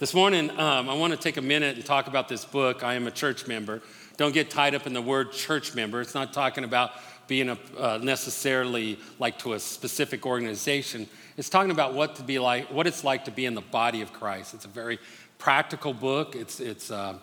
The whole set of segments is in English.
This morning, um, I want to take a minute and talk about this book. I am a church member. Don't get tied up in the word church member. It's not talking about being a, uh, necessarily like to a specific organization. It's talking about what to be like, what it's like to be in the body of Christ. It's a very practical book. It's, it's uh,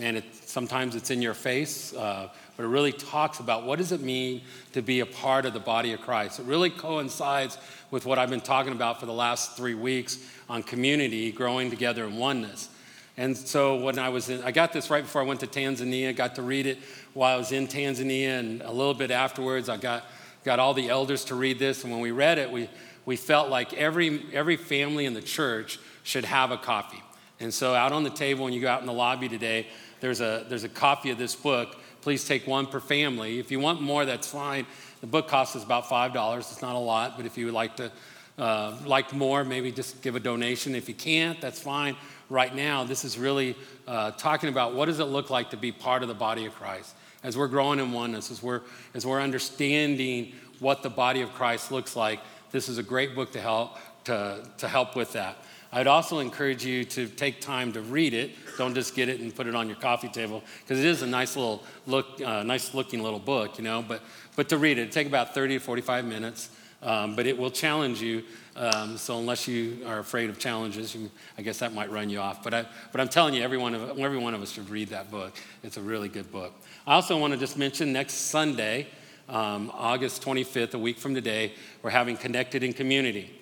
man, it, sometimes it's in your face, uh, but it really talks about what does it mean to be a part of the body of Christ. It really coincides with what I've been talking about for the last three weeks on community, growing together in oneness. And so when I was in, I got this right before I went to Tanzania, got to read it while I was in Tanzania, and a little bit afterwards, I got, got all the elders to read this. And when we read it, we, we felt like every, every family in the church should have a copy. And so out on the table, when you go out in the lobby today, there's a, there's a copy of this book. Please take one per family. If you want more, that's fine. The book costs us about $5. It's not a lot, but if you would like to uh, like more, maybe just give a donation. If you can't, that's fine. Right now, this is really uh, talking about what does it look like to be part of the body of Christ as we're growing in oneness, as we're, as we're understanding what the body of Christ looks like, this is a great book to help, to, to help with that. I'd also encourage you to take time to read it. Don't just get it and put it on your coffee table because it is a nice little look, uh, nice looking little book, you know. But but to read it, it take about 30 to 45 minutes. Um, but it will challenge you. Um, so unless you are afraid of challenges, you, I guess that might run you off. But I, but I'm telling you, every one of every one of us should read that book. It's a really good book. I also want to just mention next Sunday, um, August 25th, a week from today, we're having Connected in Community.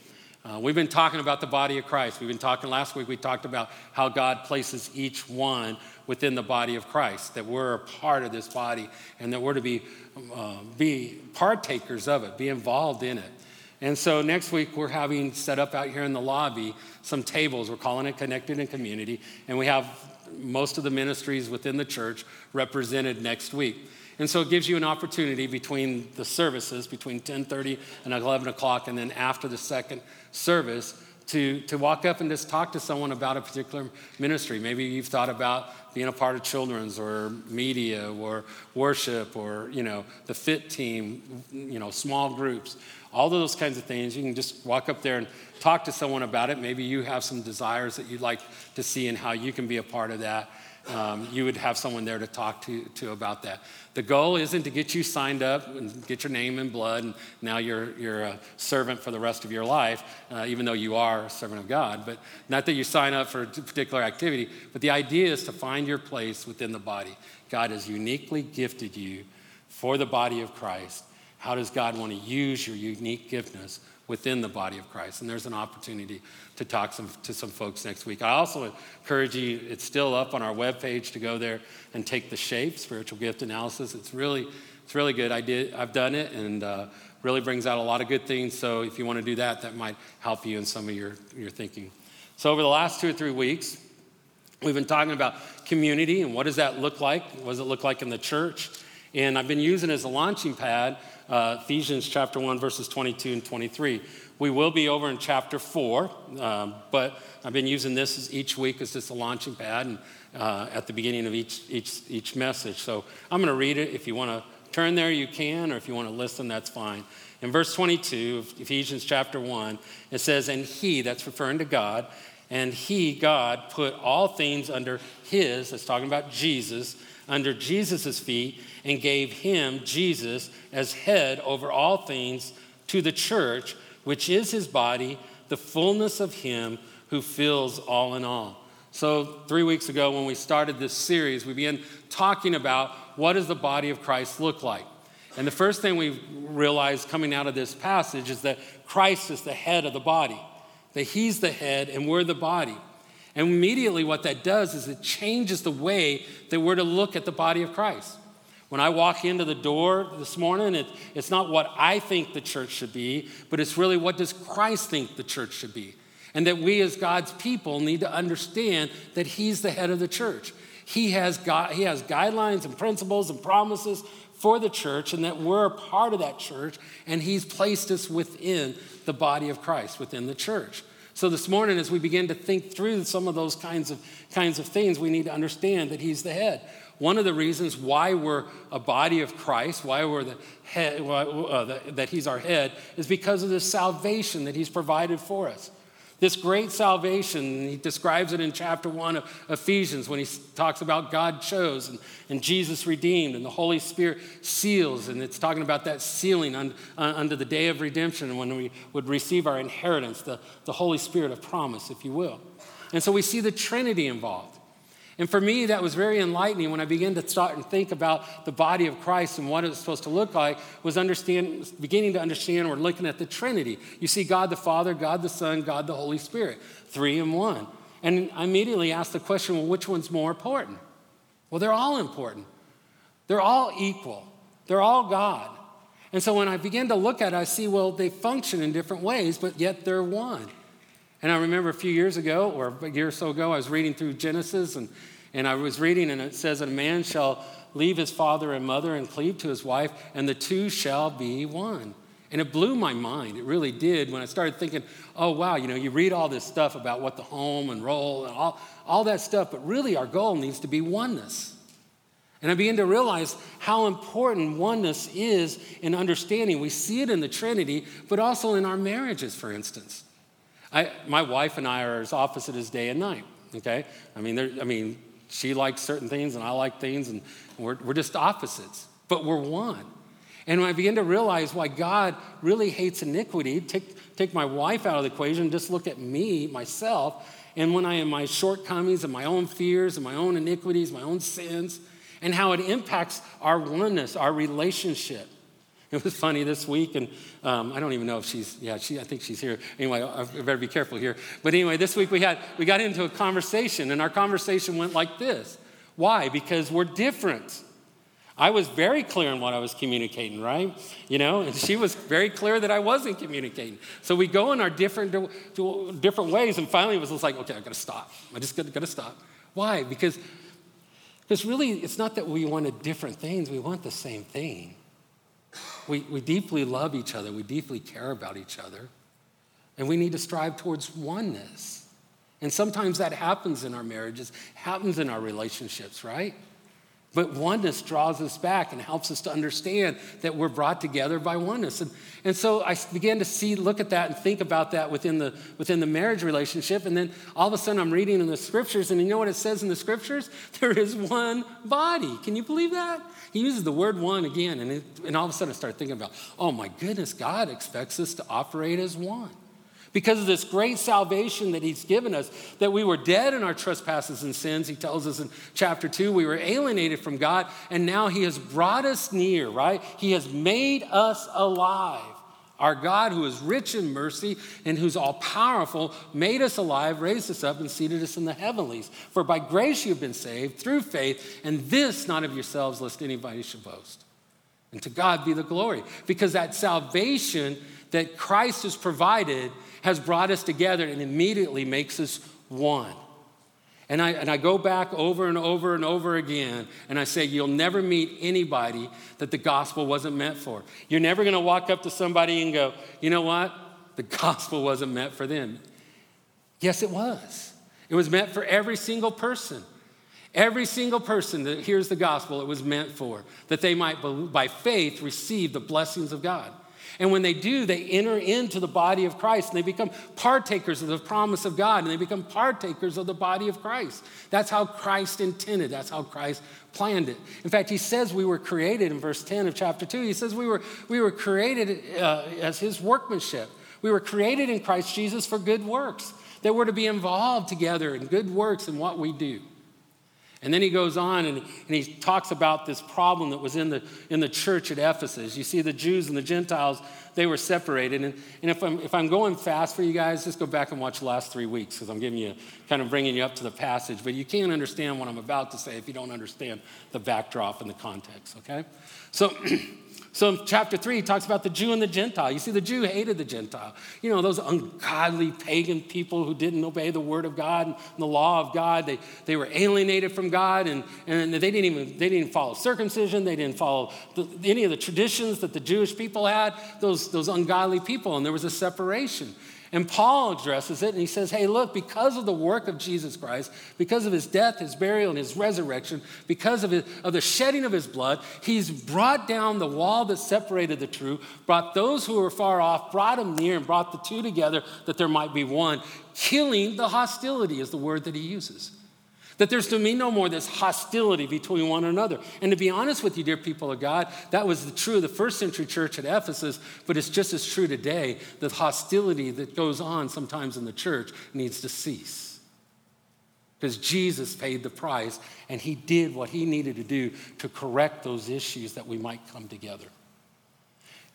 Uh, we've been talking about the body of Christ. We've been talking last week, we talked about how God places each one within the body of Christ, that we're a part of this body and that we're to be, uh, be partakers of it, be involved in it. And so next week, we're having set up out here in the lobby some tables. We're calling it Connected in Community, and we have most of the ministries within the church represented next week. And so it gives you an opportunity between the services, between 10:30 and 11 o'clock, and then after the second service, to, to walk up and just talk to someone about a particular ministry. Maybe you've thought about being a part of children's or media or worship or, you know, the fit team, you know, small groups, all of those kinds of things. You can just walk up there and talk to someone about it. Maybe you have some desires that you'd like to see and how you can be a part of that um, you would have someone there to talk to, to about that. The goal isn't to get you signed up and get your name in blood, and now you're, you're a servant for the rest of your life, uh, even though you are a servant of God. But not that you sign up for a particular activity, but the idea is to find your place within the body. God has uniquely gifted you for the body of Christ. How does God want to use your unique giftedness within the body of Christ. And there's an opportunity to talk some, to some folks next week. I also encourage you, it's still up on our webpage to go there and take the shape, spiritual gift analysis. It's really, it's really good. I did, I've done it and uh, really brings out a lot of good things. So if you want to do that, that might help you in some of your, your thinking. So over the last two or three weeks, we've been talking about community and what does that look like? What does it look like in the church? And I've been using as a launching pad uh, Ephesians chapter 1, verses 22 and 23. We will be over in chapter 4, um, but I've been using this each week as just a launching pad and uh, at the beginning of each, each, each message. So I'm going to read it. If you want to turn there, you can, or if you want to listen, that's fine. In verse 22 of Ephesians chapter 1, it says, And he, that's referring to God, and he, God, put all things under his, that's talking about Jesus, under Jesus' feet and gave him, Jesus, as head over all things to the church, which is his body, the fullness of him who fills all in all. So, three weeks ago, when we started this series, we began talking about what does the body of Christ look like. And the first thing we realized coming out of this passage is that Christ is the head of the body, that he's the head and we're the body. And immediately, what that does is it changes the way that we're to look at the body of Christ. When I walk into the door this morning, it, it's not what I think the church should be, but it's really what does Christ think the church should be. And that we as God's people need to understand that He's the head of the church. He has, got, he has guidelines and principles and promises for the church, and that we're a part of that church, and He's placed us within the body of Christ, within the church. So this morning, as we begin to think through some of those kinds of, kinds of things, we need to understand that He's the head. One of the reasons why we're a body of Christ, why we're the head, uh, that He's our head, is because of the salvation that He's provided for us. This great salvation, he describes it in chapter one of Ephesians when he talks about God chose and, and Jesus redeemed and the Holy Spirit seals. And it's talking about that sealing un, under the day of redemption when we would receive our inheritance, the, the Holy Spirit of promise, if you will. And so we see the Trinity involved. And for me, that was very enlightening when I began to start and think about the body of Christ and what it was supposed to look like, was understand, beginning to understand we're looking at the Trinity. You see God the Father, God the Son, God the Holy Spirit, three in one. And I immediately asked the question, well, which one's more important? Well, they're all important. They're all equal. They're all God. And so when I begin to look at it, I see, well, they function in different ways, but yet they're one. And I remember a few years ago, or a year or so ago, I was reading through Genesis, and, and I was reading, and it says, that A man shall leave his father and mother and cleave to his wife, and the two shall be one. And it blew my mind. It really did when I started thinking, oh, wow, you know, you read all this stuff about what the home and role and all, all that stuff, but really our goal needs to be oneness. And I began to realize how important oneness is in understanding. We see it in the Trinity, but also in our marriages, for instance. I, my wife and I are as opposite as day and night. Okay, I mean, I mean, she likes certain things and I like things, and we're, we're just opposites, but we're one. And when I begin to realize why God really hates iniquity, take, take my wife out of the equation, just look at me, myself, and when I am my shortcomings and my own fears and my own iniquities, my own sins, and how it impacts our oneness, our relationship. It was funny this week, and um, I don't even know if she's, yeah, she, I think she's here. Anyway, I better be careful here. But anyway, this week we had, we got into a conversation, and our conversation went like this. Why? Because we're different. I was very clear in what I was communicating, right? You know, and she was very clear that I wasn't communicating. So we go in our different, different ways, and finally it was just like, okay, I gotta stop. I just gotta, gotta stop. Why? Because, because really, it's not that we wanted different things, we want the same thing. We, we deeply love each other, we deeply care about each other, and we need to strive towards oneness. And sometimes that happens in our marriages, happens in our relationships, right? But oneness draws us back and helps us to understand that we're brought together by oneness. And, and so I began to see, look at that and think about that within the, within the marriage relationship. And then all of a sudden I'm reading in the scriptures, and you know what it says in the scriptures? There is one body. Can you believe that? He uses the word one again, and, it, and all of a sudden I start thinking about, oh my goodness, God expects us to operate as one because of this great salvation that he's given us, that we were dead in our trespasses and sins. He tells us in chapter 2, we were alienated from God, and now he has brought us near, right? He has made us alive. Our God, who is rich in mercy and who's all powerful, made us alive, raised us up, and seated us in the heavenlies. For by grace you've been saved through faith, and this not of yourselves, lest anybody should boast. And to God be the glory. Because that salvation that Christ has provided has brought us together and immediately makes us one. And I, and I go back over and over and over again, and I say, You'll never meet anybody that the gospel wasn't meant for. You're never gonna walk up to somebody and go, You know what? The gospel wasn't meant for them. Yes, it was. It was meant for every single person. Every single person that hears the gospel, it was meant for, that they might, by faith, receive the blessings of God. And when they do, they enter into the body of Christ and they become partakers of the promise of God and they become partakers of the body of Christ. That's how Christ intended, that's how Christ planned it. In fact, he says we were created in verse 10 of chapter 2. He says we were, we were created uh, as his workmanship. We were created in Christ Jesus for good works, that we're to be involved together in good works in what we do. And then he goes on and, and he talks about this problem that was in the, in the church at Ephesus. You see, the Jews and the Gentiles, they were separated. And, and if, I'm, if I'm going fast for you guys, just go back and watch the last three weeks because I'm giving you, kind of bringing you up to the passage. But you can't understand what I'm about to say if you don't understand the backdrop and the context, okay? So, So in chapter three, he talks about the Jew and the Gentile. You see, the Jew hated the Gentile. You know, those ungodly pagan people who didn't obey the word of God and the law of God. They, they were alienated from God and, and they didn't even they didn't follow circumcision. They didn't follow the, any of the traditions that the Jewish people had, those, those ungodly people. And there was a separation. And Paul addresses it and he says, Hey, look, because of the work of Jesus Christ, because of his death, his burial, and his resurrection, because of, his, of the shedding of his blood, he's brought down the wall that separated the two, brought those who were far off, brought them near, and brought the two together that there might be one. Killing the hostility is the word that he uses. That there's to me no more this hostility between one another. And to be honest with you, dear people of God, that was the true of the first century church at Ephesus, but it's just as true today. The hostility that goes on sometimes in the church needs to cease. Because Jesus paid the price and he did what he needed to do to correct those issues that we might come together.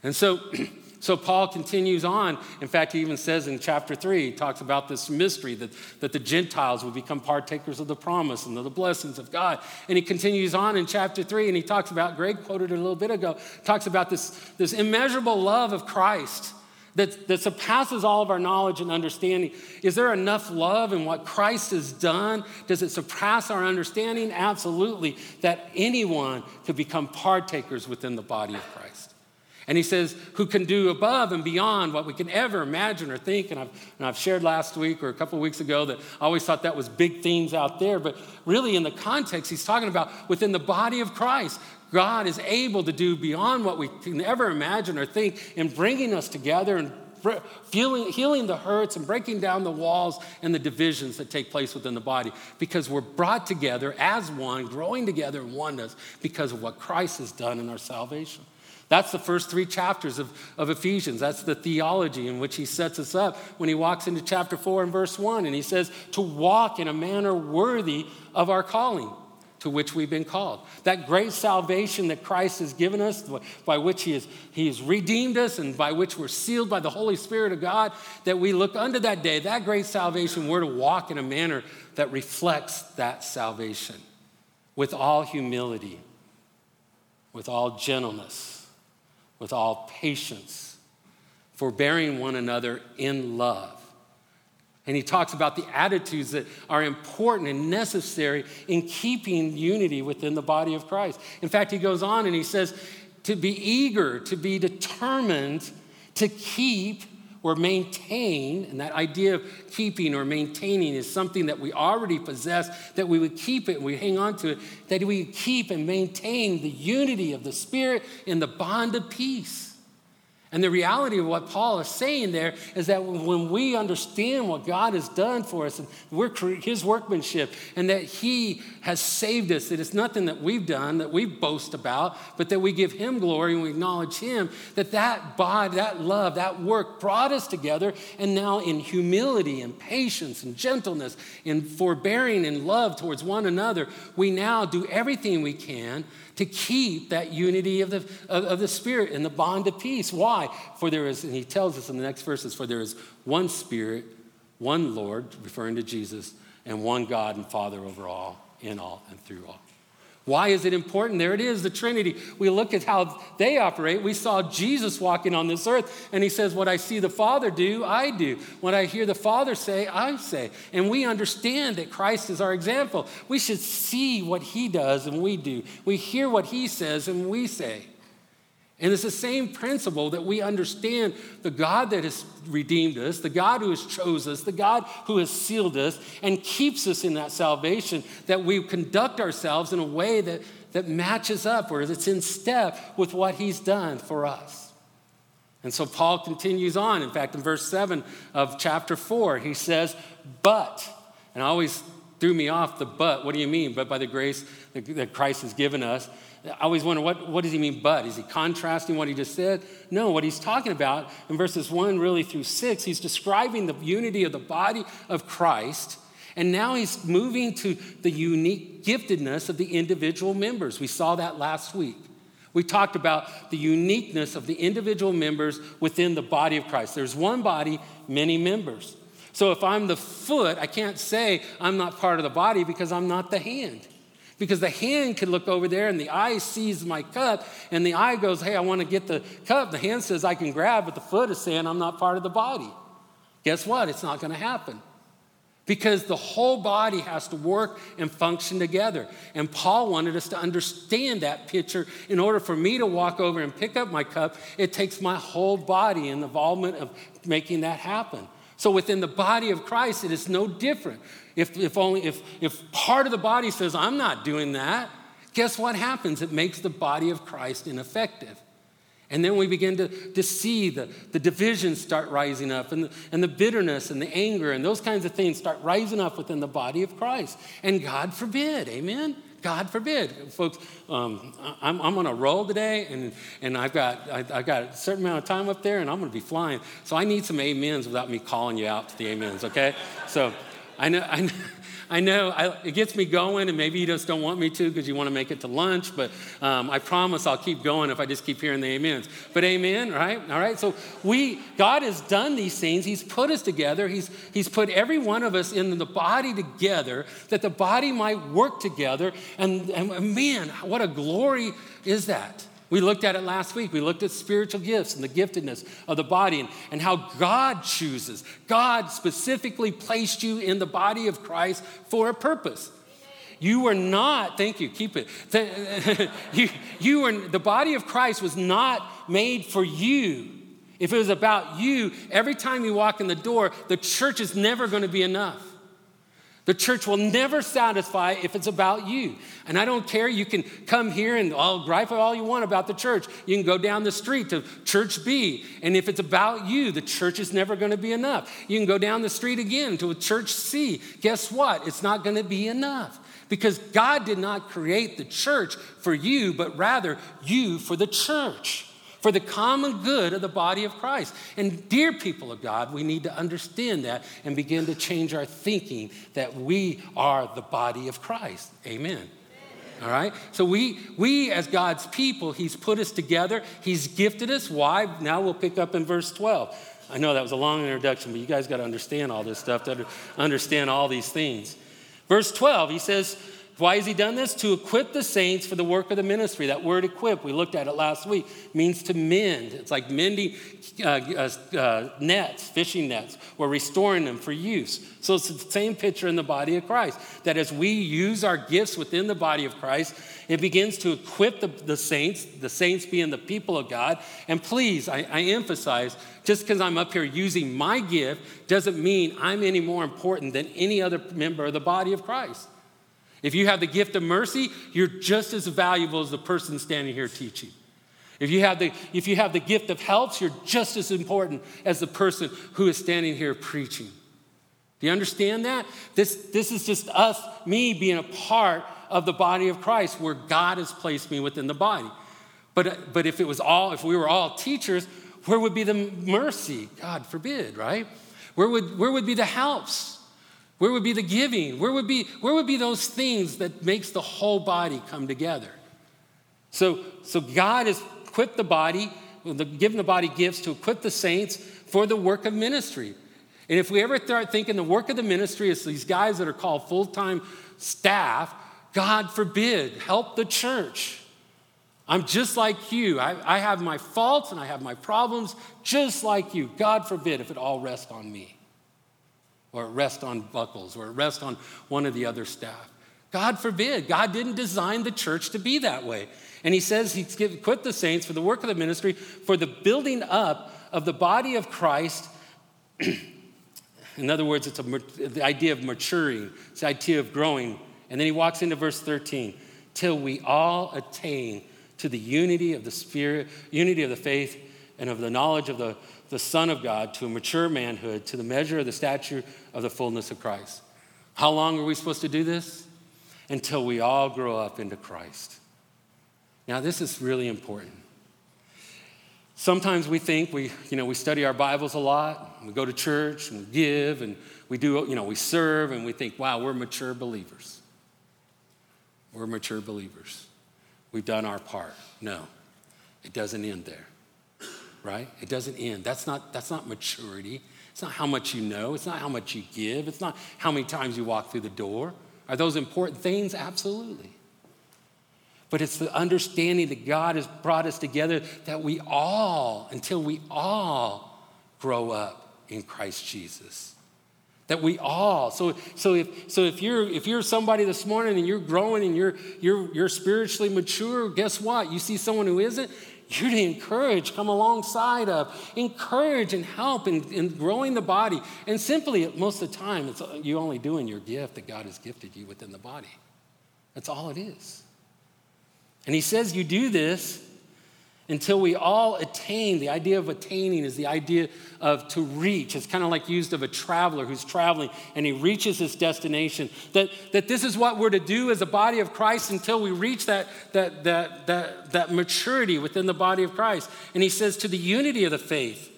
And so So Paul continues on. In fact, he even says in chapter 3, he talks about this mystery that, that the Gentiles will become partakers of the promise and of the blessings of God. And he continues on in chapter 3, and he talks about, Greg quoted it a little bit ago, talks about this, this immeasurable love of Christ. That, that surpasses all of our knowledge and understanding. Is there enough love in what Christ has done? Does it surpass our understanding? Absolutely. That anyone could become partakers within the body of Christ. And he says, who can do above and beyond what we can ever imagine or think. And I've, and I've shared last week or a couple weeks ago that I always thought that was big themes out there. But really, in the context, he's talking about within the body of Christ, God is able to do beyond what we can ever imagine or think in bringing us together and healing, healing the hurts and breaking down the walls and the divisions that take place within the body because we're brought together as one, growing together in oneness because of what Christ has done in our salvation. That's the first three chapters of, of Ephesians. That's the theology in which he sets us up when he walks into chapter 4 and verse 1. And he says, to walk in a manner worthy of our calling to which we've been called. That great salvation that Christ has given us, by which he has, he has redeemed us and by which we're sealed by the Holy Spirit of God, that we look unto that day, that great salvation, we're to walk in a manner that reflects that salvation with all humility, with all gentleness with all patience, forbearing one another in love. And he talks about the attitudes that are important and necessary in keeping unity within the body of Christ. In fact, he goes on and he says, to be eager, to be determined to keep or maintain, and that idea of keeping or maintaining is something that we already possess, that we would keep it we hang on to it, that we keep and maintain the unity of the Spirit in the bond of peace. And the reality of what Paul is saying there is that when we understand what God has done for us and we're his workmanship and that he has saved us, that it's nothing that we've done that we boast about, but that we give him glory and we acknowledge him, that that bond, that love, that work brought us together. And now in humility and patience and gentleness, in forbearing and love towards one another, we now do everything we can to keep that unity of the, of, of, the Spirit and the bond of peace. Why? For there is, and he tells us in the next verses, for there is one Spirit, one Lord, referring to Jesus, and one God and Father over all, in all, and through all. Why is it important? There it is, the Trinity. We look at how they operate. We saw Jesus walking on this earth, and he says, What I see the Father do, I do. What I hear the Father say, I say. And we understand that Christ is our example. We should see what he does, and we do. We hear what he says, and we say. And it's the same principle that we understand the God that has redeemed us, the God who has chosen us, the God who has sealed us and keeps us in that salvation, that we conduct ourselves in a way that, that matches up or that's in step with what he's done for us. And so Paul continues on. In fact, in verse 7 of chapter 4, he says, But, and I always threw me off the but. What do you mean? But by the grace that Christ has given us. I always wonder, what, what does he mean, but? Is he contrasting what he just said? No, what he's talking about in verses 1 really through 6, he's describing the unity of the body of Christ. And now he's moving to the unique giftedness of the individual members. We saw that last week. We talked about the uniqueness of the individual members within the body of Christ. There's one body, many members. So if I'm the foot, I can't say I'm not part of the body because I'm not the hand. Because the hand can look over there and the eye sees my cup and the eye goes, Hey, I want to get the cup. The hand says, I can grab, but the foot is saying, I'm not part of the body. Guess what? It's not going to happen. Because the whole body has to work and function together. And Paul wanted us to understand that picture. In order for me to walk over and pick up my cup, it takes my whole body and involvement of making that happen. So within the body of Christ, it is no different. If, if only if, if part of the body says, I'm not doing that, guess what happens? It makes the body of Christ ineffective. And then we begin to, to see the, the divisions start rising up and the, and the bitterness and the anger and those kinds of things start rising up within the body of Christ. And God forbid, amen? God forbid. Folks, um, I'm, I'm on a roll today and, and I've, got, I, have got a certain amount of time up there and I'm going to be flying. So I need some amens without me calling you out to the amens, okay? So I know, I know, I know I, it gets me going, and maybe you just don't want me to because you want to make it to lunch, but um, I promise I'll keep going if I just keep hearing the amens. But amen, right? All right. So we, God has done these things. He's put us together. He's, he's put every one of us in the body together that the body might work together. And, and man, what a glory is that? We looked at it last week. We looked at spiritual gifts and the giftedness of the body and, and how God chooses. God specifically placed you in the body of Christ for a purpose. You were not, thank you, keep it. you, you were, the body of Christ was not made for you. If it was about you, every time you walk in the door, the church is never going to be enough. The church will never satisfy if it's about you. And I don't care, you can come here and I'll gripe all you want about the church. You can go down the street to church B, and if it's about you, the church is never going to be enough. You can go down the street again to a church C. Guess what? It's not going to be enough. Because God did not create the church for you, but rather you for the church for the common good of the body of Christ. And, dear people of God, we need to understand that and begin to change our thinking that we are the body of Christ. Amen. All right? So we we as God's people, he's put us together. He's gifted us. Why? Now we'll pick up in verse 12. I know that was a long introduction, but you guys got to understand all this stuff to understand all these things. Verse 12, he says, why has he done this? To equip the saints for the work of the ministry. That word equip, we looked at it last week, means to mend. It's like mending uh, uh, uh, nets, fishing nets, We're restoring them for use. So it's the same picture in the body of Christ. That as we use our gifts within the body of Christ, it begins to equip the, the saints, the saints being the people of God. And please, I, I emphasize, just because I'm up here using my gift doesn't mean I'm any more important than any other member of the body of Christ. If you have the gift of mercy, you're just as valuable as the person standing here teaching. If you have the, if you have the gift of helps, you're just as important as the person who is standing here preaching. Do you understand that? This, this is just us, me being a part of the body of Christ where God has placed me within the body. But, but if it was all, if we were all teachers, where would be the mercy? God forbid, right? Where would, where would be the helps? Where would be the giving? Where would be, where would be those things that makes the whole body come together? So, so God has equipped the body, given the body gifts to equip the saints for the work of ministry. And if we ever start thinking the work of the ministry is these guys that are called full time staff, God forbid, help the church. I'm just like you. I, I, have my faults and I have my problems just like you. God forbid if it all rests on me or it rests on Buckles, or it rests on one of the other staff. God forbid. God didn't design the church to be that way. And he says he's equipped the saints for the work of the ministry, for the building up of the body of Christ. In other words, it's a, the idea of maturing, it's the idea of growing. And then he walks into verse 13 till we all attain to the unity of the spirit, unity of the faith, and of the knowledge of the the Son of God to a mature manhood, to the measure of the stature of the fullness of Christ. How long are we supposed to do this? Until we all grow up into Christ. Now, this is really important. Sometimes we think we, you know, we study our Bibles a lot, we go to church and we give and we do, you know, we serve and we think, wow, we're mature believers. We're mature believers. We've done our part. No, it doesn't end there right? It doesn't end. That's not, that's not maturity. It's not how much you know. It's not how much you give. It's not how many times you walk through the door. Are those important things? Absolutely. But it's the understanding that God has brought us together that we all, until we all grow up in Christ Jesus. That we all, so, so, if, so if, you're, if you're somebody this morning and you're growing and you're, you're, you're spiritually mature, guess what? You see someone who isn't, You're to encourage, come alongside of, encourage and help in, in growing the body. And simply, most of the time, it's you only doing your gift that God has gifted you within the body. That's all it is. And he says you do this until we all attain. The idea of attaining is the idea of to reach. It's kind of like used of a traveler who's traveling and he reaches his destination. That, that this is what we're to do as a body of Christ until we reach that, that, that, that, that maturity within the body of Christ. And he says, to the unity of the faith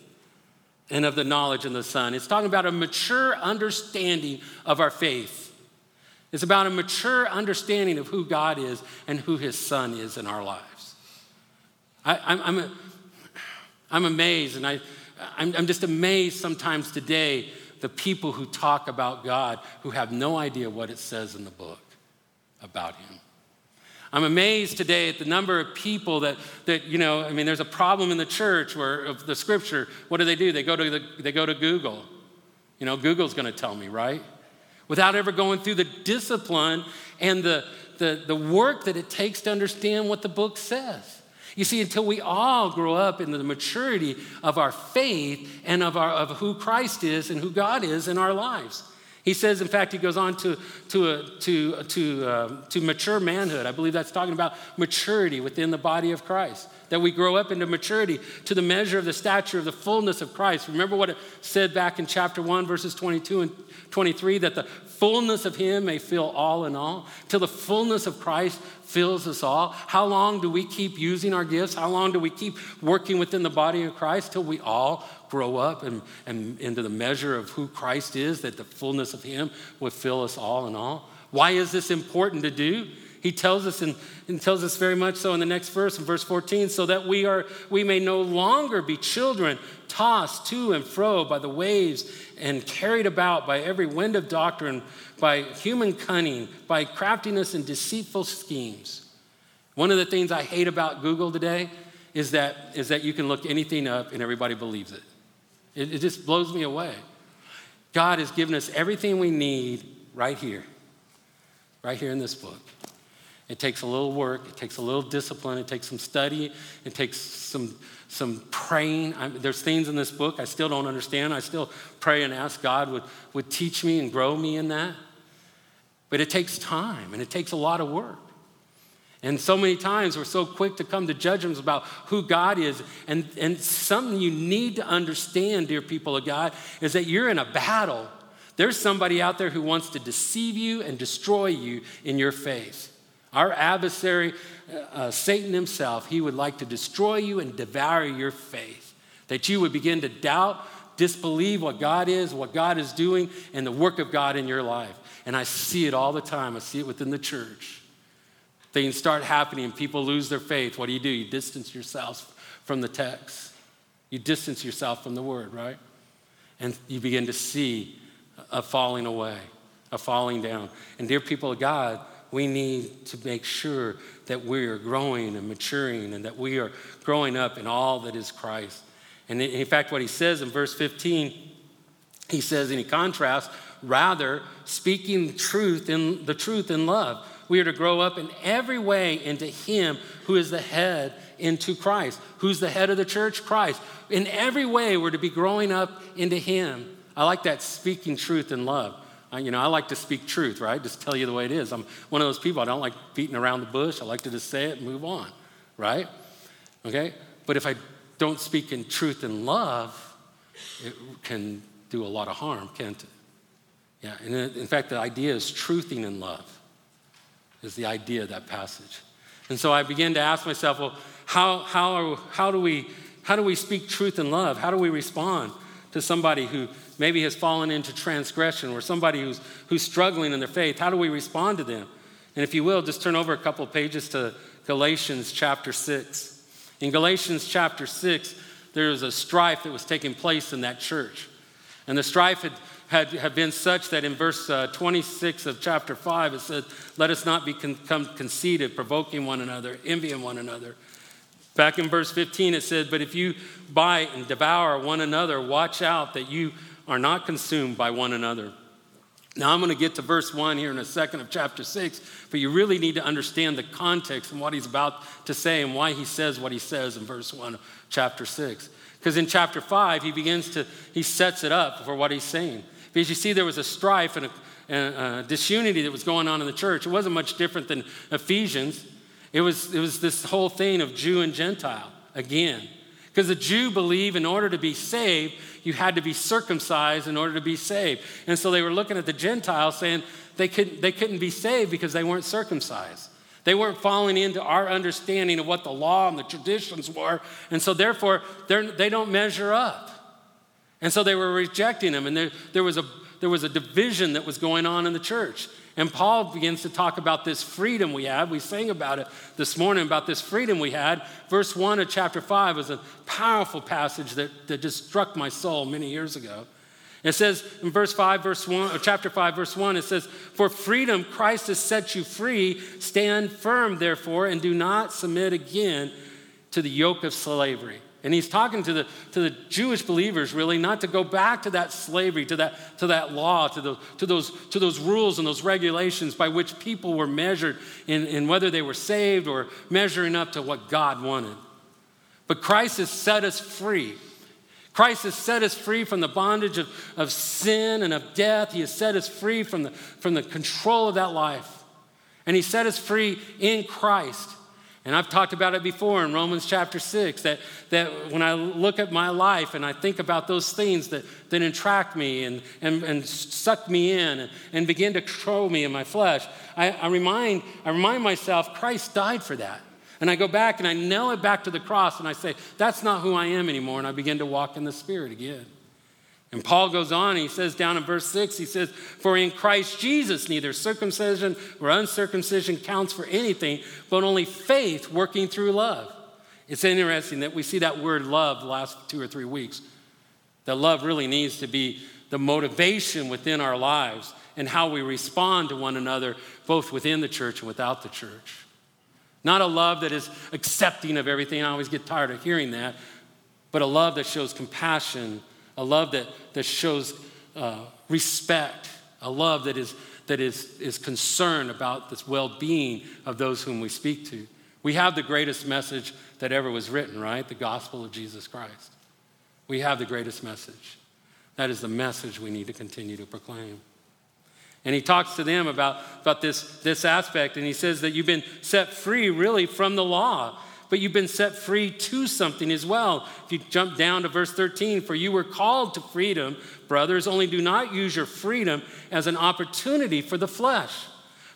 and of the knowledge of the Son. It's talking about a mature understanding of our faith. It's about a mature understanding of who God is and who his Son is in our lives. I, am I'm, I'm amazed, and I, I'm, I'm just amazed sometimes today the people who talk about God who have no idea what it says in the book about Him. I'm amazed today at the number of people that, that you know, I mean, there's a problem in the church where of the scripture, what do they do? They go to, the, they go to Google. You know, Google's going to tell me, right? Without ever going through the discipline and the, the, the work that it takes to understand what the book says. You see, until we all grow up into the maturity of our faith and of, our, of who Christ is and who God is in our lives. He says, in fact, he goes on to, to, uh, to, to, uh, to mature manhood. I believe that's talking about maturity within the body of Christ. That we grow up into maturity to the measure of the stature of the fullness of Christ. Remember what it said back in chapter 1, verses 22 and 23 that the fullness of Him may fill all in all, till the fullness of Christ fills us all. How long do we keep using our gifts? How long do we keep working within the body of Christ till we all grow up and, and into the measure of who Christ is, that the fullness of Him would fill us all in all? Why is this important to do? He tells us and, and, tells us very much so in the next verse, in verse 14, so that we are we may no longer be children tossed to and fro by the waves and carried about by every wind of doctrine, by human cunning, by craftiness and deceitful schemes. One of the things I hate about Google today is that, is that you can look anything up and everybody believes it. It, it just blows me away. God has given us everything we need right here, right here in this book. It takes a little work, it takes a little discipline, it takes some study, it takes some, some praying. I, there's things in this book I still don't understand. I still pray and ask God would, would teach me and grow me in that. But it takes time and it takes a lot of work. And so many times we're so quick to come to judgments about who God is. And, and something you need to understand, dear people of God, is that you're in a battle. There's somebody out there who wants to deceive you and destroy you in your faith. Our adversary, uh, uh, Satan himself, he would like to destroy you and devour your faith. That you would begin to doubt, disbelieve what God is, what God is doing, and the work of God in your life. And I see it all the time. I see it within the church. Things start happening, people lose their faith. What do you do? You distance yourself from the text, you distance yourself from the word, right? And you begin to see a falling away, a falling down. And, dear people of God, we need to make sure that we are growing and maturing and that we are growing up in all that is Christ. And in fact, what he says in verse 15, he says, and he contrasts, rather speaking truth in the truth in love. We are to grow up in every way into him who is the head into Christ. Who's the head of the church? Christ. In every way, we're to be growing up into him. I like that speaking truth in love. I, you know, I like to speak truth, right? Just tell you the way it is. I'm one of those people, I don't like beating around the bush. I like to just say it and move on, right? Okay? But if I don't speak in truth and love, it can do a lot of harm, can't it? Yeah, and in fact, the idea is truthing in love, is the idea of that passage. And so I began to ask myself, well, how, how, are, how, do we, how do we speak truth in love? How do we respond to somebody who maybe has fallen into transgression or somebody who's, who's struggling in their faith, how do we respond to them? And if you will, just turn over a couple pages to Galatians chapter 6. In Galatians chapter 6, there was a strife that was taking place in that church. And the strife had, had, had been such that in verse uh, 26 of chapter 5, it said, Let us not become conceited, provoking one another, envying one another. Back in verse 15, it said, But if you bite and devour one another, watch out that you are not consumed by one another. Now, I'm going to get to verse 1 here in a second of chapter 6, but you really need to understand the context and what he's about to say and why he says what he says in verse 1 of chapter 6. Because in chapter 5, he begins to, he sets it up for what he's saying. Because you see, there was a strife and a, and a disunity that was going on in the church. It wasn't much different than Ephesians. It was, it was this whole thing of Jew and Gentile again. Because the Jew believed in order to be saved, you had to be circumcised in order to be saved. And so they were looking at the Gentiles saying they couldn't, they couldn't be saved because they weren't circumcised. They weren't falling into our understanding of what the law and the traditions were. And so therefore, they don't measure up. And so they were rejecting them. And there, there, was a, there was a division that was going on in the church. And Paul begins to talk about this freedom we have. We sang about it this morning, about this freedom we had. Verse 1 of chapter 5 is a powerful passage that, that just struck my soul many years ago. It says in verse 5, verse 1, or chapter 5, verse 1, it says, For freedom Christ has set you free. Stand firm, therefore, and do not submit again to the yoke of slavery. And he's talking to the, to the Jewish believers, really, not to go back to that slavery, to that, to that law, to, the, to, those, to those rules and those regulations by which people were measured in, in whether they were saved or measuring up to what God wanted. But Christ has set us free. Christ has set us free from the bondage of, of sin and of death. He has set us free from the, from the control of that life. And He set us free in Christ. And I've talked about it before in Romans chapter 6 that, that when I look at my life and I think about those things that, that entract me and, and, and suck me in and, and begin to control me in my flesh, I, I, remind, I remind myself Christ died for that. And I go back and I nail it back to the cross and I say, that's not who I am anymore. And I begin to walk in the Spirit again. And Paul goes on, he says down in verse 6, he says, For in Christ Jesus, neither circumcision or uncircumcision counts for anything, but only faith working through love. It's interesting that we see that word love the last two or three weeks. That love really needs to be the motivation within our lives and how we respond to one another, both within the church and without the church. Not a love that is accepting of everything. I always get tired of hearing that, but a love that shows compassion a love that, that shows uh, respect, a love that, is, that is, is concerned about this well being of those whom we speak to. We have the greatest message that ever was written, right? The gospel of Jesus Christ. We have the greatest message. That is the message we need to continue to proclaim. And he talks to them about, about this, this aspect, and he says that you've been set free really from the law but you've been set free to something as well. If you jump down to verse 13, for you were called to freedom, brothers, only do not use your freedom as an opportunity for the flesh,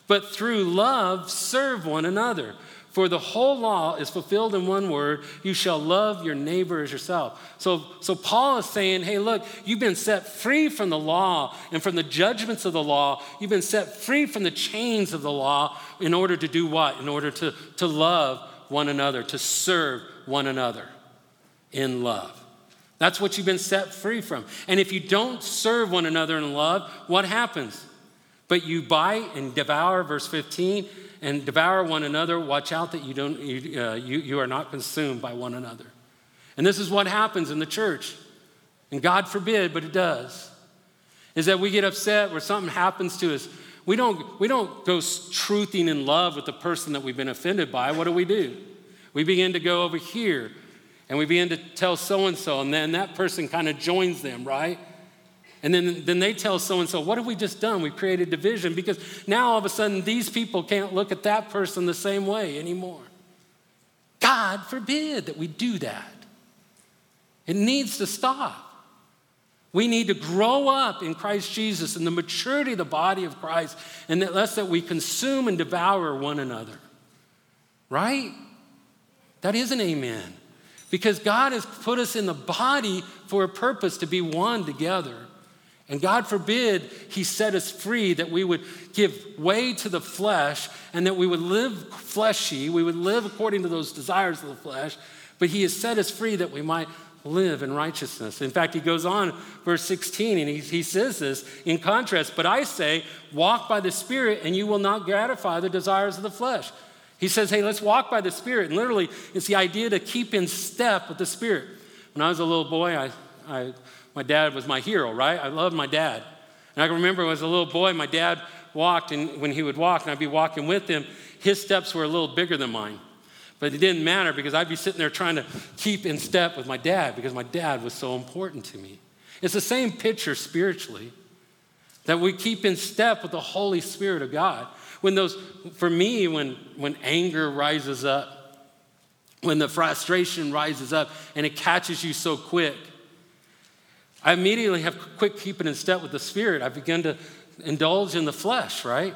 but through love serve one another. For the whole law is fulfilled in one word you shall love your neighbor as yourself. So, so Paul is saying, hey, look, you've been set free from the law and from the judgments of the law. You've been set free from the chains of the law in order to do what? In order to, to love one another, to serve one another in love. That's what you've been set free from. And if you don't serve one another in love, what happens? But you bite and devour, verse 15, and devour one another. Watch out that you, don't, you, uh, you, you are not consumed by one another. And this is what happens in the church. And God forbid, but it does. Is that we get upset where something happens to us we don't, we don't go truthing in love with the person that we've been offended by. What do we do? We begin to go over here and we begin to tell so and so, and then that person kind of joins them, right? And then, then they tell so and so, what have we just done? We created division because now all of a sudden these people can't look at that person the same way anymore. God forbid that we do that. It needs to stop. We need to grow up in Christ Jesus and the maturity of the body of Christ, and that less that we consume and devour one another. Right? That is an amen. Because God has put us in the body for a purpose to be one together. And God forbid He set us free that we would give way to the flesh and that we would live fleshy, we would live according to those desires of the flesh, but He has set us free that we might live in righteousness. In fact, he goes on, verse 16, and he, he says this in contrast, but I say, walk by the Spirit, and you will not gratify the desires of the flesh. He says, hey, let's walk by the Spirit. And literally, it's the idea to keep in step with the Spirit. When I was a little boy, I, I, my dad was my hero, right? I loved my dad. And I can remember as a little boy, my dad walked, and when he would walk, and I'd be walking with him, his steps were a little bigger than mine. But it didn't matter because I'd be sitting there trying to keep in step with my dad because my dad was so important to me. It's the same picture spiritually that we keep in step with the Holy Spirit of God. When those, for me, when, when anger rises up, when the frustration rises up and it catches you so quick, I immediately have quick keeping in step with the Spirit. I begin to indulge in the flesh, right?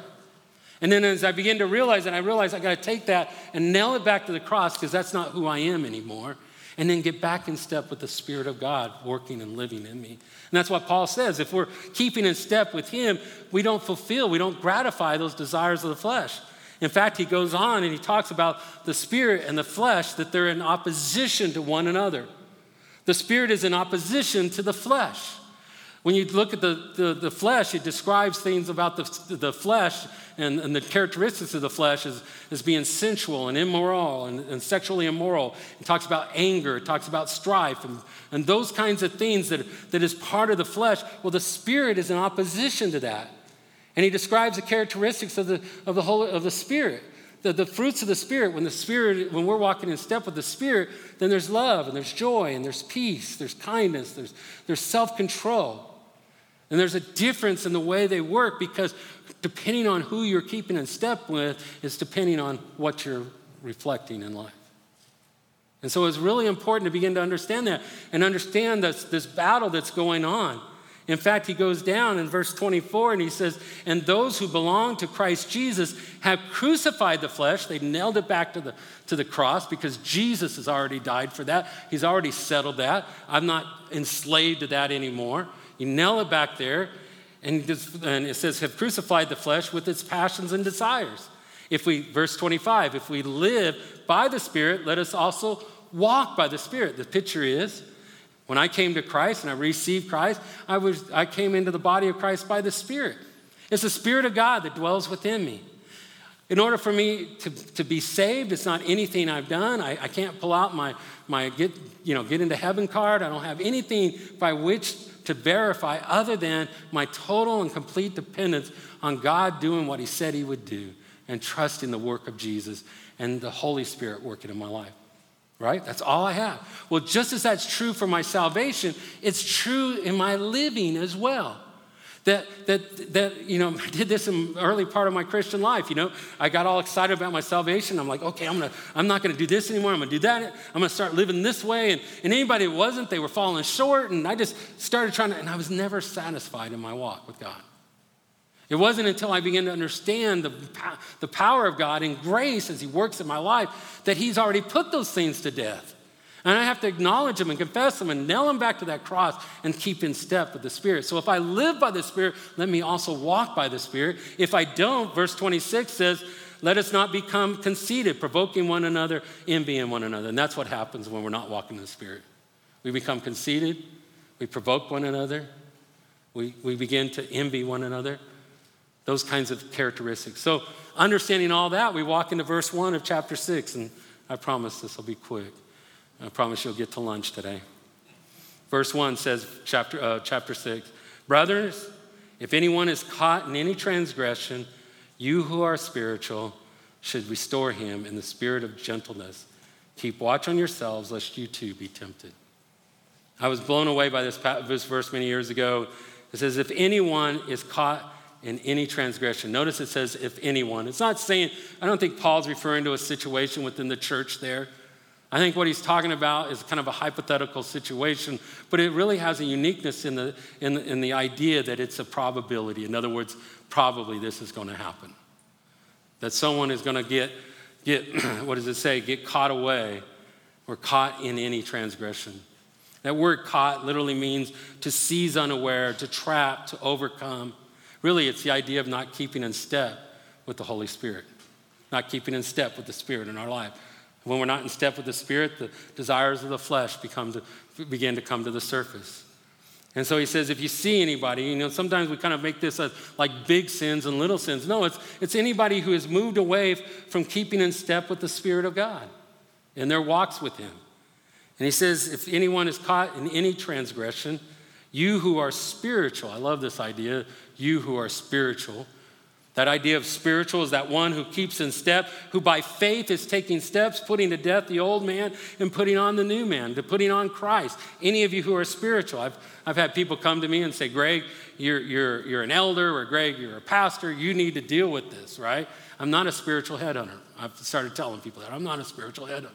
And then as I begin to realize it, I realize I got to take that and nail it back to the cross because that's not who I am anymore. And then get back in step with the Spirit of God working and living in me. And that's what Paul says. If we're keeping in step with Him, we don't fulfill, we don't gratify those desires of the flesh. In fact, he goes on and he talks about the Spirit and the flesh, that they're in opposition to one another. The Spirit is in opposition to the flesh. When you look at the, the, the, flesh, it describes things about the, the flesh and, and the characteristics of the flesh as, as being sensual and immoral and, and sexually immoral. It talks about anger, it talks about strife, and, and those kinds of things that, that is part of the flesh. Well, the spirit is in opposition to that. And he describes the characteristics of the, of the, whole, of the spirit. The, the fruits of the spirit, when the spirit, when we're walking in step with the spirit, then there's love and there's joy and there's peace, there's kindness, there's, there's self-control. And there's a difference in the way they work because depending on who you're keeping in step with, is depending on what you're reflecting in life. And so it's really important to begin to understand that and understand this, this battle that's going on. In fact, he goes down in verse 24 and he says, And those who belong to Christ Jesus have crucified the flesh. They nailed it back to the, to the cross because Jesus has already died for that. He's already settled that. I'm not enslaved to that anymore. You nail it back there, and, it says, have crucified the flesh with its passions and desires. If we, verse 25, if we live by the Spirit, let us also walk by the Spirit. The picture is, when I came to Christ and I received Christ, I, was, I came into the body of Christ by the Spirit. It's the Spirit of God that dwells within me. In order for me to, to be saved, it's not anything I've done. I, I can't pull out my, my get, you know, get into heaven card. I don't have anything by which to verify other than my total and complete dependence on God doing what He said He would do and trusting the work of Jesus and the Holy Spirit working in my life. Right? That's all I have. Well, just as that's true for my salvation, it's true in my living as well. That, that, that, you know, I did this in early part of my Christian life, you know. I got all excited about my salvation. I'm like, okay, I'm, gonna, I'm not gonna do this anymore. I'm gonna do that. I'm gonna start living this way. And, and anybody that wasn't, they were falling short. And I just started trying to, and I was never satisfied in my walk with God. It wasn't until I began to understand the, the power of God and grace as He works in my life that He's already put those things to death. And I have to acknowledge them and confess them and nail them back to that cross and keep in step with the Spirit. So if I live by the Spirit, let me also walk by the Spirit. If I don't, verse 26 says, let us not become conceited, provoking one another, envying one another. And that's what happens when we're not walking in the Spirit. We become conceited, we provoke one another, we, we begin to envy one another. Those kinds of characteristics. So, understanding all that, we walk into verse 1 of chapter 6, and I promise this will be quick. I promise you'll get to lunch today. Verse 1 says, chapter, uh, chapter 6, Brothers, if anyone is caught in any transgression, you who are spiritual should restore him in the spirit of gentleness. Keep watch on yourselves, lest you too be tempted. I was blown away by this, this verse many years ago. It says, If anyone is caught in any transgression. Notice it says, if anyone. It's not saying, I don't think Paul's referring to a situation within the church there. I think what he's talking about is kind of a hypothetical situation, but it really has a uniqueness in the, in in the idea that it's a probability. In other words, probably this is going to happen. That someone is going to get, get what does it say, get caught away or caught in any transgression. That word caught literally means to seize unaware, to trap, to overcome. Really, it's the idea of not keeping in step with the Holy Spirit, not keeping in step with the Spirit in our life. When we're not in step with the Spirit, the desires of the flesh become to, begin to come to the surface. And so he says, if you see anybody, you know, sometimes we kind of make this as like big sins and little sins. No, it's, it's anybody who has moved away from keeping in step with the Spirit of God in their walks with Him. And he says, if anyone is caught in any transgression, you who are spiritual, I love this idea, you who are spiritual. That idea of spiritual is that one who keeps in step, who by faith is taking steps, putting to death the old man and putting on the new man, to putting on Christ. Any of you who are spiritual, I've, I've had people come to me and say, Greg, you're, you're, you're an elder, or Greg, you're a pastor, you need to deal with this, right? I'm not a spiritual headhunter. I've started telling people that. I'm not a spiritual headhunter.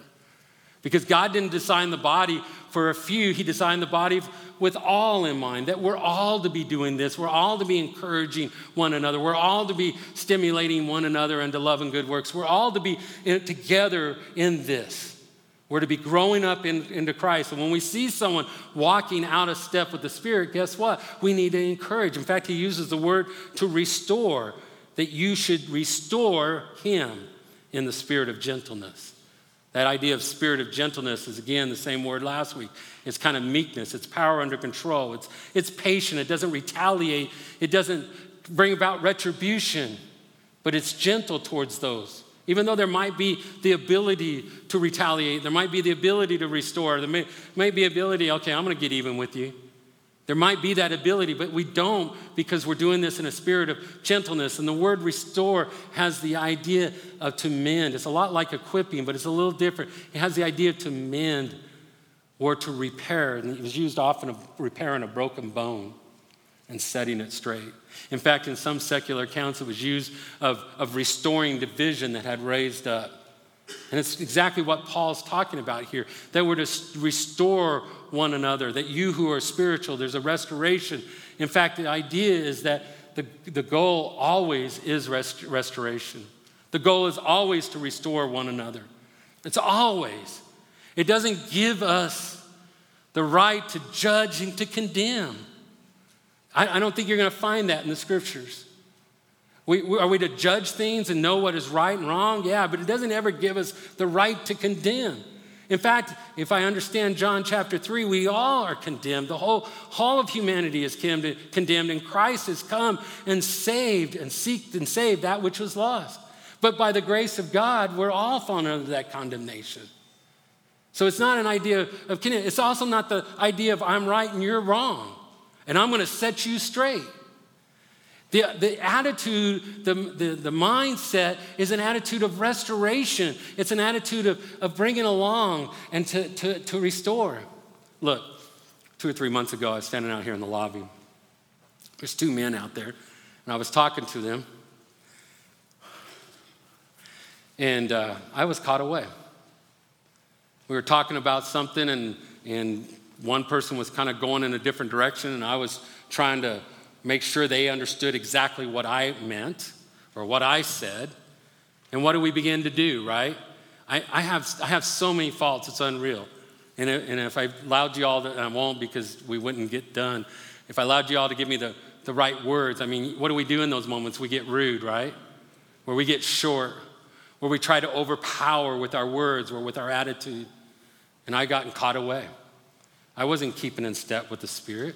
Because God didn't design the body for a few, He designed the body with all in mind, that we're all to be doing this. We're all to be encouraging one another. We're all to be stimulating one another into love and good works. We're all to be in, together in this. We're to be growing up in, into Christ. And when we see someone walking out of step with the Spirit, guess what? We need to encourage. In fact, He uses the word to restore, that you should restore Him in the spirit of gentleness. That idea of spirit of gentleness is again the same word last week. It's kind of meekness, it's power under control, it's, it's patient, it doesn't retaliate, it doesn't bring about retribution, but it's gentle towards those. Even though there might be the ability to retaliate, there might be the ability to restore, there may, may be ability, okay, I'm gonna get even with you. There might be that ability, but we don't because we're doing this in a spirit of gentleness. And the word restore has the idea of to mend. It's a lot like equipping, but it's a little different. It has the idea to mend or to repair. And it was used often of repairing a broken bone and setting it straight. In fact, in some secular accounts, it was used of, of restoring division that had raised up. And it's exactly what Paul's talking about here that we're to restore one another, that you who are spiritual, there's a restoration. In fact, the idea is that the, the goal always is rest, restoration. The goal is always to restore one another. It's always. It doesn't give us the right to judge and to condemn. I, I don't think you're going to find that in the scriptures. We, are we to judge things and know what is right and wrong? Yeah, but it doesn't ever give us the right to condemn. In fact, if I understand John chapter 3, we all are condemned. The whole, whole of humanity is condemned, and Christ has come and saved and seeked and saved that which was lost. But by the grace of God, we're all fallen under that condemnation. So it's not an idea of, it's also not the idea of I'm right and you're wrong, and I'm going to set you straight. The, the attitude, the, the, the mindset is an attitude of restoration. It's an attitude of, of bringing along and to, to, to restore. Look, two or three months ago, I was standing out here in the lobby. There's two men out there, and I was talking to them. And uh, I was caught away. We were talking about something, and, and one person was kind of going in a different direction, and I was trying to make sure they understood exactly what I meant or what I said. And what do we begin to do, right? I, I have, I have so many faults, it's unreal. And, and if I allowed you all to, I won't because we wouldn't get done, if I allowed you all to give me the, the right words, I mean, what do we do in those moments? We get rude, right? Where we get short, where we try to overpower with our words or with our attitude. And I gotten caught away. I wasn't keeping in step with the Spirit.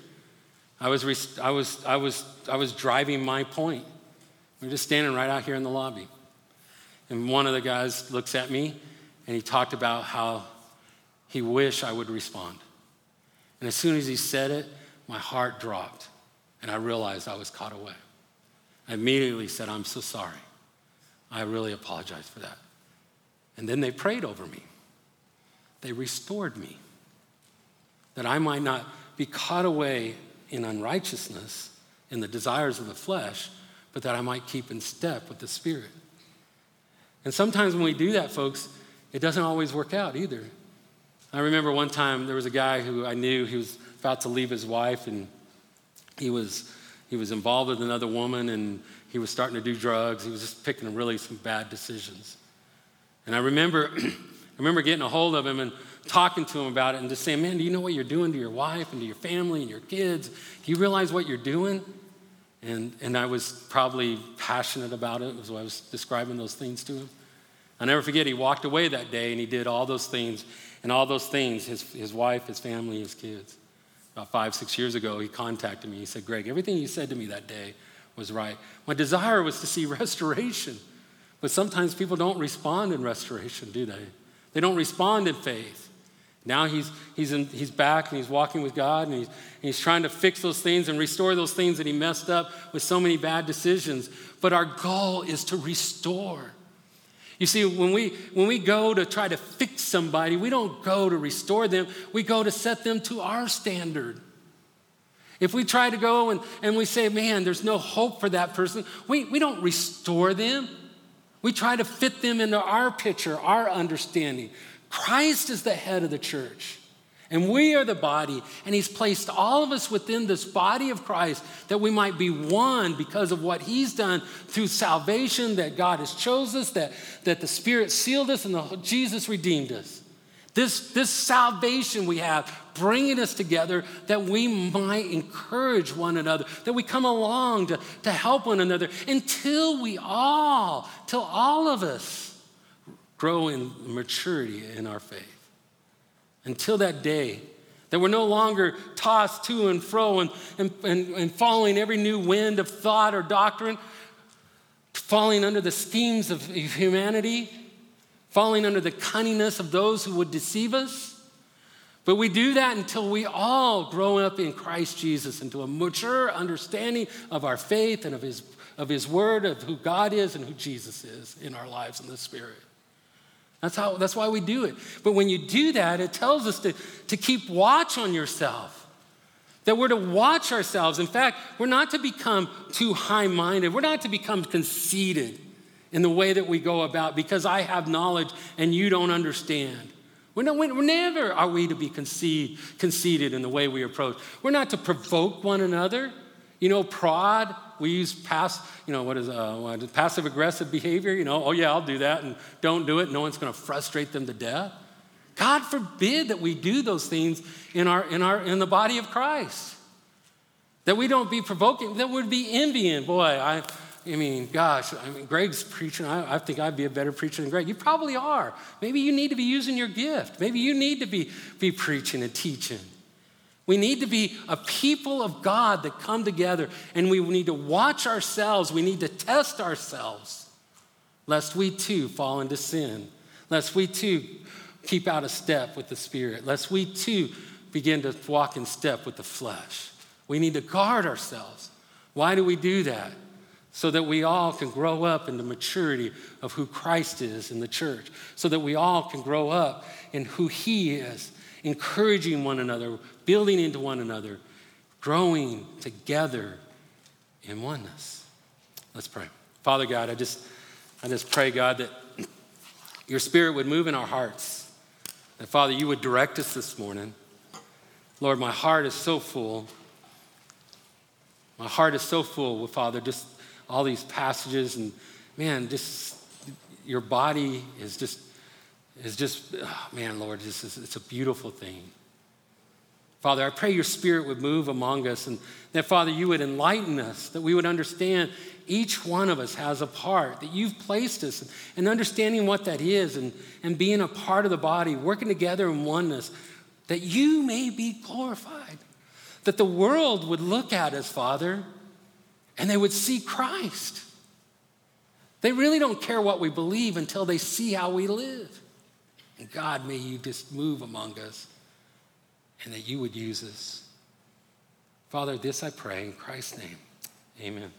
I was, I was, I was, I was driving my point. We are just standing right out here in the lobby. And one of the guys looks at me and he talked about how he wished I would respond. And as soon as he said it, my heart dropped and I realized I was caught away. I immediately said, I'm so sorry. I really apologize for that. And then they prayed over me. They restored me that I might not be caught away in unrighteousness, in the desires of the flesh, but that I might keep in step with the Spirit. And sometimes when we do that, folks, it doesn't always work out either. I remember one time there was a guy who I knew, he was about to leave his wife, and he was, he was involved with another woman, and he was starting to do drugs. He was just picking really some bad decisions. And I remember, I remember getting a hold of him and talking to him about it and just saying, Man, do you know what you're doing to your wife and to your family and your kids? Do you realize what you're doing? And, and I was probably passionate about it as I was describing those things to him. I'll never forget, he walked away that day and he did all those things. And all those things, his, his wife, his family, his kids. About five, six years ago, he contacted me. He said, Greg, everything you said to me that day was right. My desire was to see restoration. But sometimes people don't respond in restoration, do they? They don't respond in faith. Now he's, he's, in, he's back and he's walking with God and he's, and he's trying to fix those things and restore those things that he messed up with so many bad decisions. But our goal is to restore. You see, when we, when we go to try to fix somebody, we don't go to restore them, we go to set them to our standard. If we try to go and, and we say, man, there's no hope for that person, we, we don't restore them. We try to fit them into our picture, our understanding. Christ is the head of the church, and we are the body, and He's placed all of us within this body of Christ that we might be one because of what He's done through salvation, that God has chosen us, that, that the Spirit sealed us, and the, Jesus redeemed us. This, this salvation we have, bringing us together that we might encourage one another, that we come along to, to help one another until we all, till all of us grow in maturity in our faith. Until that day, that we're no longer tossed to and fro and, and, and, and following every new wind of thought or doctrine, falling under the schemes of humanity, falling under the cunningness of those who would deceive us. But we do that until we all grow up in Christ Jesus into a mature understanding of our faith and of his, of his word, of who God is and who Jesus is in our lives in the Spirit. That's, how, that's why we do it. But when you do that, it tells us to, to keep watch on yourself. That we're to watch ourselves. In fact, we're not to become too high minded. We're not to become conceited in the way that we go about because I have knowledge and you don't understand. We're, not, we're never are we to be concede, conceited in the way we approach. We're not to provoke one another. You know, prod, we use pass, you know, what is uh, passive aggressive behavior? You know, oh yeah, I'll do that and don't do it. No one's going to frustrate them to death. God forbid that we do those things in, our, in, our, in the body of Christ. That we don't be provoking, that would be envying. Boy, I, I mean, gosh, I mean, Greg's preaching. I, I, think I'd be a better preacher than Greg. You probably are. Maybe you need to be using your gift. Maybe you need to be, be preaching and teaching. We need to be a people of God that come together and we need to watch ourselves. We need to test ourselves lest we too fall into sin, lest we too keep out of step with the Spirit, lest we too begin to walk in step with the flesh. We need to guard ourselves. Why do we do that? So that we all can grow up in the maturity of who Christ is in the church, so that we all can grow up in who He is encouraging one another, building into one another, growing together in oneness. Let's pray. Father God, I just, I just pray, God, that your spirit would move in our hearts. That, Father, you would direct us this morning. Lord, my heart is so full. My heart is so full with, Father, just all these passages and, man, just your body is just is just, oh man, Lord, this is, it's a beautiful thing. Father, I pray your spirit would move among us and that, Father, you would enlighten us, that we would understand each one of us has a part, that you've placed us, and understanding what that is and, and being a part of the body, working together in oneness, that you may be glorified. That the world would look at us, Father, and they would see Christ. They really don't care what we believe until they see how we live. And God, may you just move among us and that you would use us. Father, this I pray in Christ's name. Amen.